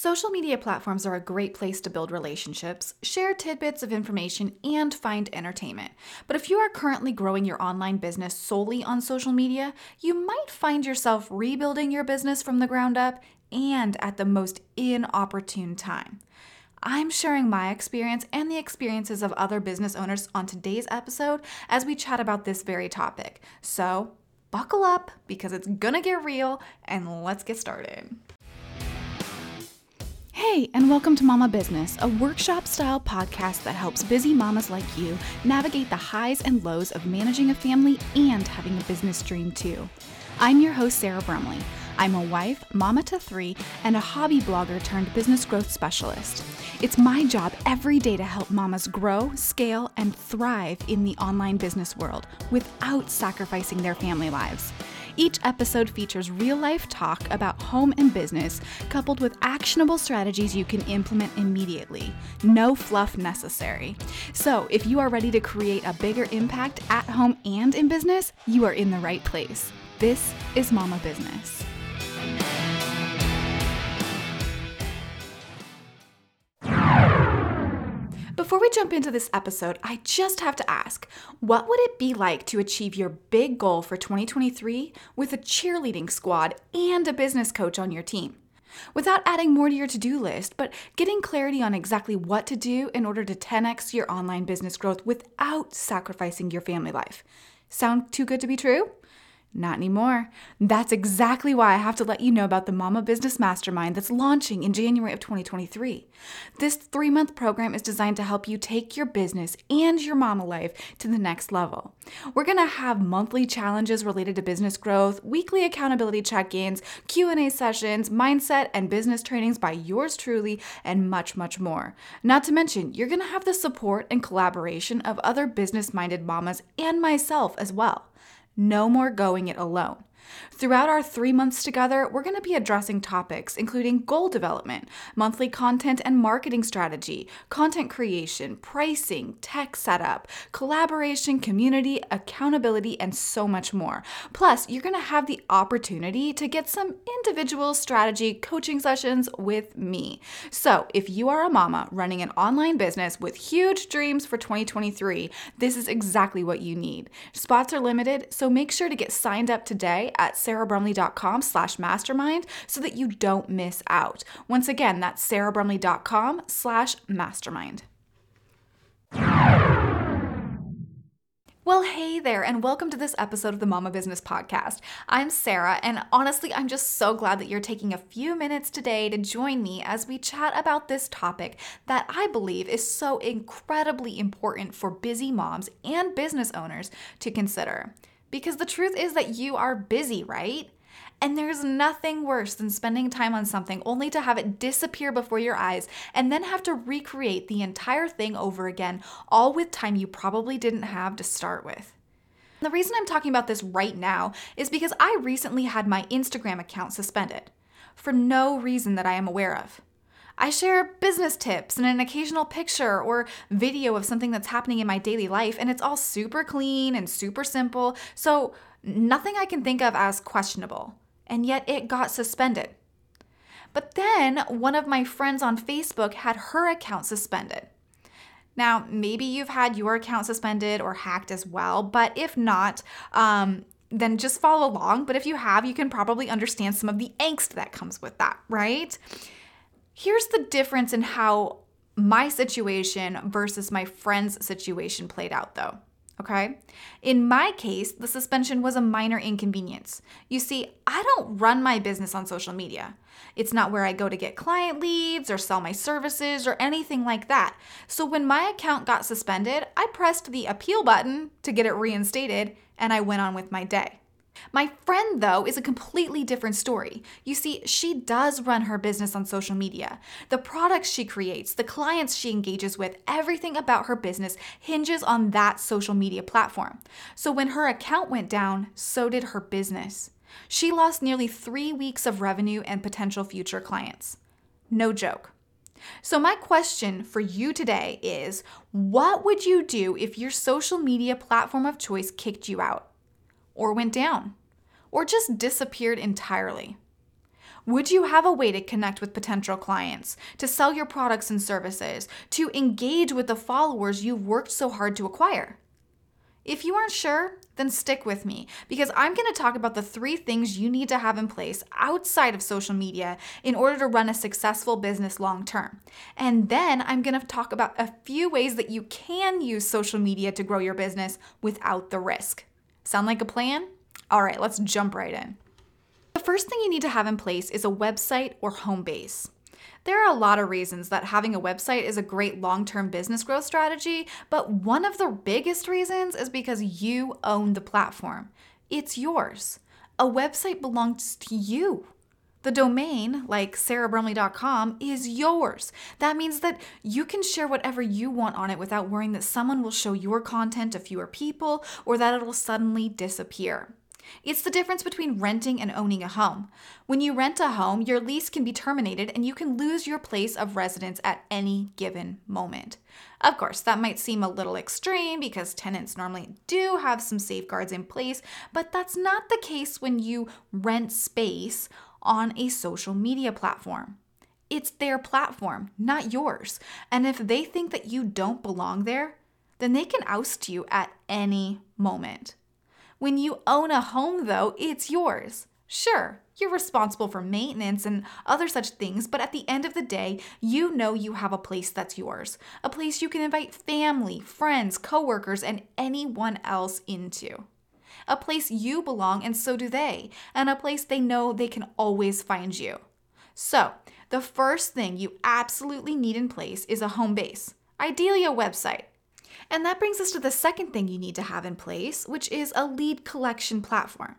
Social media platforms are a great place to build relationships, share tidbits of information, and find entertainment. But if you are currently growing your online business solely on social media, you might find yourself rebuilding your business from the ground up and at the most inopportune time. I'm sharing my experience and the experiences of other business owners on today's episode as we chat about this very topic. So, buckle up because it's gonna get real and let's get started. Hey, and welcome to Mama Business, a workshop style podcast that helps busy mamas like you navigate the highs and lows of managing a family and having a business dream too. I'm your host, Sarah Brumley. I'm a wife, mama to three, and a hobby blogger turned business growth specialist. It's my job every day to help mamas grow, scale, and thrive in the online business world without sacrificing their family lives. Each episode features real life talk about home and business, coupled with actionable strategies you can implement immediately. No fluff necessary. So, if you are ready to create a bigger impact at home and in business, you are in the right place. This is Mama Business. Before we jump into this episode, I just have to ask what would it be like to achieve your big goal for 2023 with a cheerleading squad and a business coach on your team? Without adding more to your to do list, but getting clarity on exactly what to do in order to 10x your online business growth without sacrificing your family life. Sound too good to be true? Not anymore. That's exactly why I have to let you know about the Mama Business Mastermind that's launching in January of 2023. This three month program is designed to help you take your business and your mama life to the next level. We're gonna have monthly challenges related to business growth, weekly accountability check-ins, Q&A sessions, mindset and business trainings by yours truly, and much, much more. Not to mention, you're gonna have the support and collaboration of other business-minded mamas and myself as well. No more going it alone. Throughout our three months together, we're going to be addressing topics including goal development, monthly content and marketing strategy, content creation, pricing, tech setup, collaboration, community, accountability, and so much more. Plus, you're going to have the opportunity to get some individual strategy coaching sessions with me. So, if you are a mama running an online business with huge dreams for 2023, this is exactly what you need. Spots are limited, so make sure to get signed up today at sarahbrumley.com slash mastermind so that you don't miss out. Once again, that's sarahbrumley.com slash mastermind. Well, hey there, and welcome to this episode of the Mama Business Podcast. I'm Sarah, and honestly, I'm just so glad that you're taking a few minutes today to join me as we chat about this topic that I believe is so incredibly important for busy moms and business owners to consider. Because the truth is that you are busy, right? And there's nothing worse than spending time on something only to have it disappear before your eyes and then have to recreate the entire thing over again, all with time you probably didn't have to start with. The reason I'm talking about this right now is because I recently had my Instagram account suspended for no reason that I am aware of. I share business tips and an occasional picture or video of something that's happening in my daily life, and it's all super clean and super simple, so nothing I can think of as questionable. And yet it got suspended. But then one of my friends on Facebook had her account suspended. Now, maybe you've had your account suspended or hacked as well, but if not, um, then just follow along. But if you have, you can probably understand some of the angst that comes with that, right? Here's the difference in how my situation versus my friend's situation played out, though. Okay? In my case, the suspension was a minor inconvenience. You see, I don't run my business on social media. It's not where I go to get client leads or sell my services or anything like that. So when my account got suspended, I pressed the appeal button to get it reinstated and I went on with my day. My friend, though, is a completely different story. You see, she does run her business on social media. The products she creates, the clients she engages with, everything about her business hinges on that social media platform. So when her account went down, so did her business. She lost nearly three weeks of revenue and potential future clients. No joke. So, my question for you today is what would you do if your social media platform of choice kicked you out? Or went down, or just disappeared entirely? Would you have a way to connect with potential clients, to sell your products and services, to engage with the followers you've worked so hard to acquire? If you aren't sure, then stick with me because I'm going to talk about the three things you need to have in place outside of social media in order to run a successful business long term. And then I'm going to talk about a few ways that you can use social media to grow your business without the risk. Sound like a plan? All right, let's jump right in. The first thing you need to have in place is a website or home base. There are a lot of reasons that having a website is a great long term business growth strategy, but one of the biggest reasons is because you own the platform. It's yours. A website belongs to you. The domain, like sarahbrumley.com, is yours. That means that you can share whatever you want on it without worrying that someone will show your content to fewer people or that it'll suddenly disappear. It's the difference between renting and owning a home. When you rent a home, your lease can be terminated and you can lose your place of residence at any given moment. Of course, that might seem a little extreme because tenants normally do have some safeguards in place, but that's not the case when you rent space on a social media platform. It's their platform, not yours. And if they think that you don't belong there, then they can oust you at any moment. When you own a home, though, it's yours. Sure, you're responsible for maintenance and other such things, but at the end of the day, you know you have a place that's yours. A place you can invite family, friends, coworkers, and anyone else into. A place you belong and so do they, and a place they know they can always find you. So, the first thing you absolutely need in place is a home base, ideally a website. And that brings us to the second thing you need to have in place, which is a lead collection platform.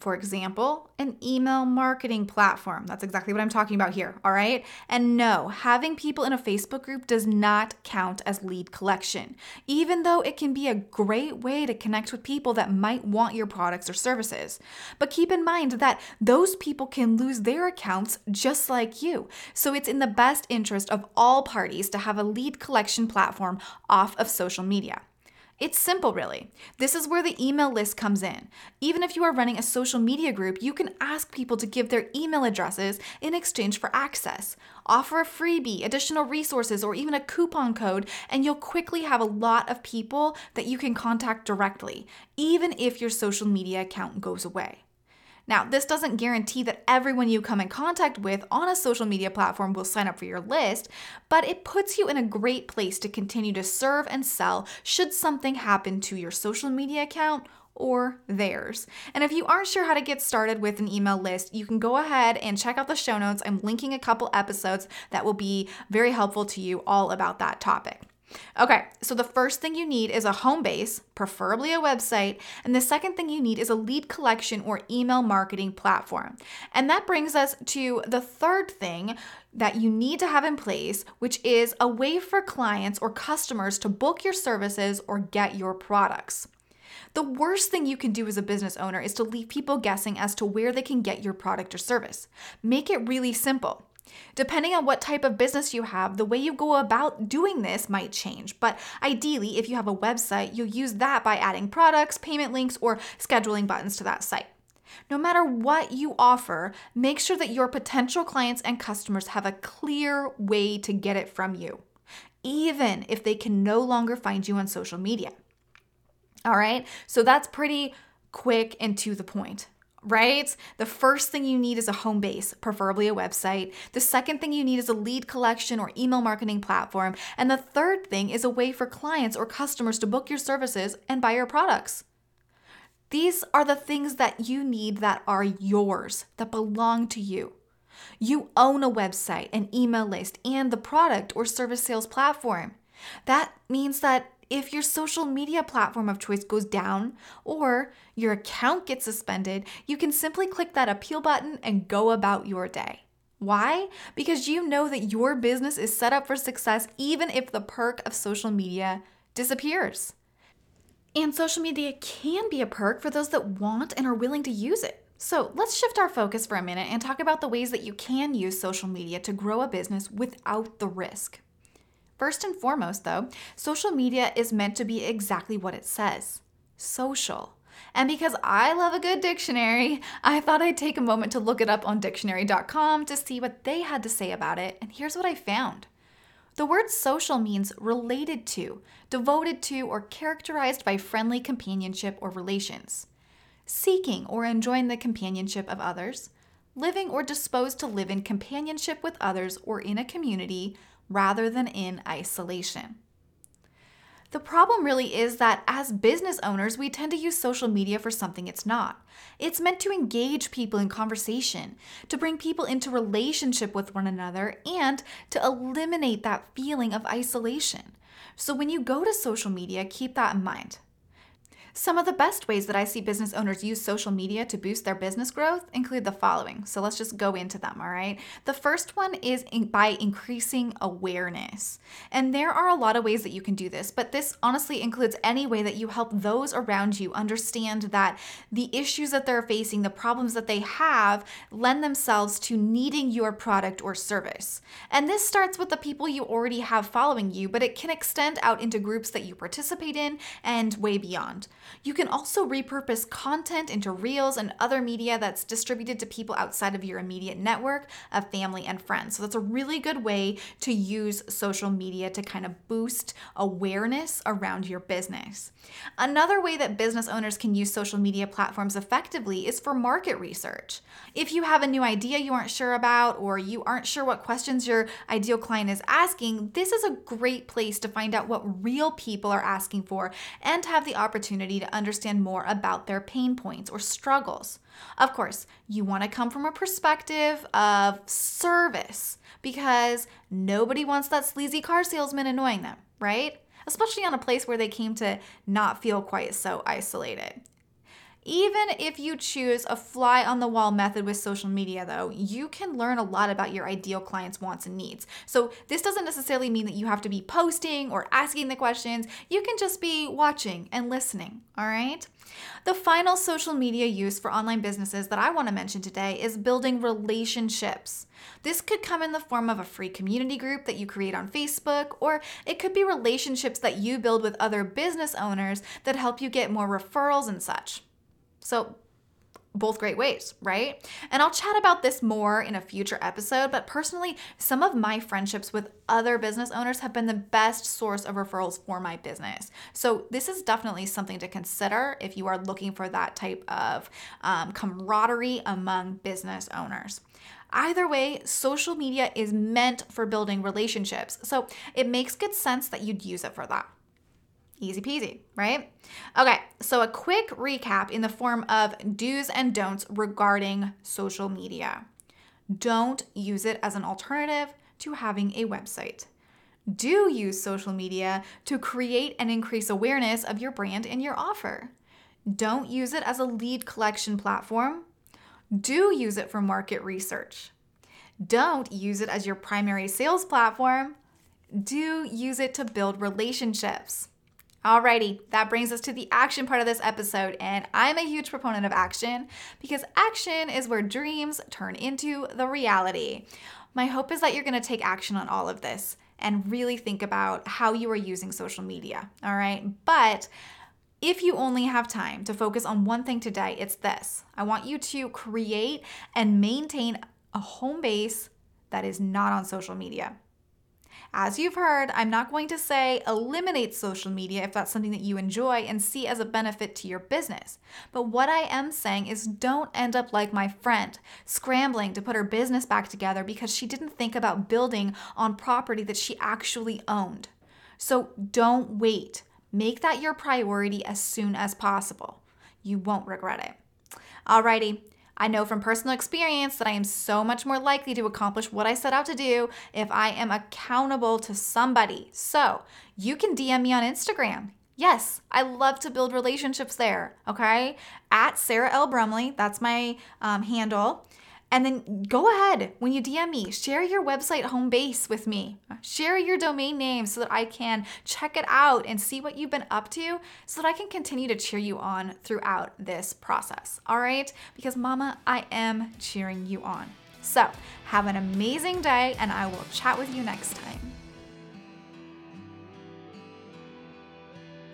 For example, an email marketing platform. That's exactly what I'm talking about here, all right? And no, having people in a Facebook group does not count as lead collection, even though it can be a great way to connect with people that might want your products or services. But keep in mind that those people can lose their accounts just like you. So it's in the best interest of all parties to have a lead collection platform off of social media. It's simple, really. This is where the email list comes in. Even if you are running a social media group, you can ask people to give their email addresses in exchange for access. Offer a freebie, additional resources, or even a coupon code, and you'll quickly have a lot of people that you can contact directly, even if your social media account goes away. Now, this doesn't guarantee that everyone you come in contact with on a social media platform will sign up for your list, but it puts you in a great place to continue to serve and sell should something happen to your social media account or theirs. And if you aren't sure how to get started with an email list, you can go ahead and check out the show notes. I'm linking a couple episodes that will be very helpful to you all about that topic. Okay, so the first thing you need is a home base, preferably a website, and the second thing you need is a lead collection or email marketing platform. And that brings us to the third thing that you need to have in place, which is a way for clients or customers to book your services or get your products. The worst thing you can do as a business owner is to leave people guessing as to where they can get your product or service. Make it really simple. Depending on what type of business you have, the way you go about doing this might change. But ideally, if you have a website, you'll use that by adding products, payment links, or scheduling buttons to that site. No matter what you offer, make sure that your potential clients and customers have a clear way to get it from you, even if they can no longer find you on social media. All right, so that's pretty quick and to the point right? The first thing you need is a home base, preferably a website. The second thing you need is a lead collection or email marketing platform. And the third thing is a way for clients or customers to book your services and buy your products. These are the things that you need that are yours, that belong to you. You own a website, an email list, and the product or service sales platform. That means that if your social media platform of choice goes down or your account gets suspended, you can simply click that appeal button and go about your day. Why? Because you know that your business is set up for success even if the perk of social media disappears. And social media can be a perk for those that want and are willing to use it. So let's shift our focus for a minute and talk about the ways that you can use social media to grow a business without the risk. First and foremost, though, social media is meant to be exactly what it says social. And because I love a good dictionary, I thought I'd take a moment to look it up on dictionary.com to see what they had to say about it. And here's what I found. The word social means related to, devoted to, or characterized by friendly companionship or relations. Seeking or enjoying the companionship of others, living or disposed to live in companionship with others or in a community rather than in isolation. The problem really is that as business owners, we tend to use social media for something it's not. It's meant to engage people in conversation, to bring people into relationship with one another, and to eliminate that feeling of isolation. So when you go to social media, keep that in mind. Some of the best ways that I see business owners use social media to boost their business growth include the following. So let's just go into them, all right? The first one is in, by increasing awareness. And there are a lot of ways that you can do this, but this honestly includes any way that you help those around you understand that the issues that they're facing, the problems that they have, lend themselves to needing your product or service. And this starts with the people you already have following you, but it can extend out into groups that you participate in and way beyond. You can also repurpose content into reels and other media that's distributed to people outside of your immediate network of family and friends. So that's a really good way to use social media to kind of boost awareness around your business. Another way that business owners can use social media platforms effectively is for market research. If you have a new idea you aren't sure about, or you aren't sure what questions your ideal client is asking, this is a great place to find out what real people are asking for and have the opportunity to understand more about their pain points or struggles. Of course, you want to come from a perspective of service because nobody wants that sleazy car salesman annoying them, right? Especially on a place where they came to not feel quite so isolated. Even if you choose a fly on the wall method with social media, though, you can learn a lot about your ideal client's wants and needs. So, this doesn't necessarily mean that you have to be posting or asking the questions. You can just be watching and listening, all right? The final social media use for online businesses that I want to mention today is building relationships. This could come in the form of a free community group that you create on Facebook, or it could be relationships that you build with other business owners that help you get more referrals and such. So, both great ways, right? And I'll chat about this more in a future episode, but personally, some of my friendships with other business owners have been the best source of referrals for my business. So, this is definitely something to consider if you are looking for that type of um, camaraderie among business owners. Either way, social media is meant for building relationships, so it makes good sense that you'd use it for that. Easy peasy, right? Okay, so a quick recap in the form of do's and don'ts regarding social media. Don't use it as an alternative to having a website. Do use social media to create and increase awareness of your brand and your offer. Don't use it as a lead collection platform. Do use it for market research. Don't use it as your primary sales platform. Do use it to build relationships. Alrighty, that brings us to the action part of this episode, and I'm a huge proponent of action because action is where dreams turn into the reality. My hope is that you're gonna take action on all of this and really think about how you are using social media, all right? But if you only have time to focus on one thing today, it's this I want you to create and maintain a home base that is not on social media. As you've heard, I'm not going to say eliminate social media if that's something that you enjoy and see as a benefit to your business. But what I am saying is don't end up like my friend, scrambling to put her business back together because she didn't think about building on property that she actually owned. So don't wait. Make that your priority as soon as possible. You won't regret it. Alrighty, I know from personal experience that I am so much more likely to accomplish what I set out to do if I am accountable to somebody. So you can DM me on Instagram. Yes, I love to build relationships there. Okay. At Sarah L. Brumley, that's my um, handle. And then go ahead when you DM me, share your website home base with me. Share your domain name so that I can check it out and see what you've been up to so that I can continue to cheer you on throughout this process. All right? Because, Mama, I am cheering you on. So, have an amazing day, and I will chat with you next time.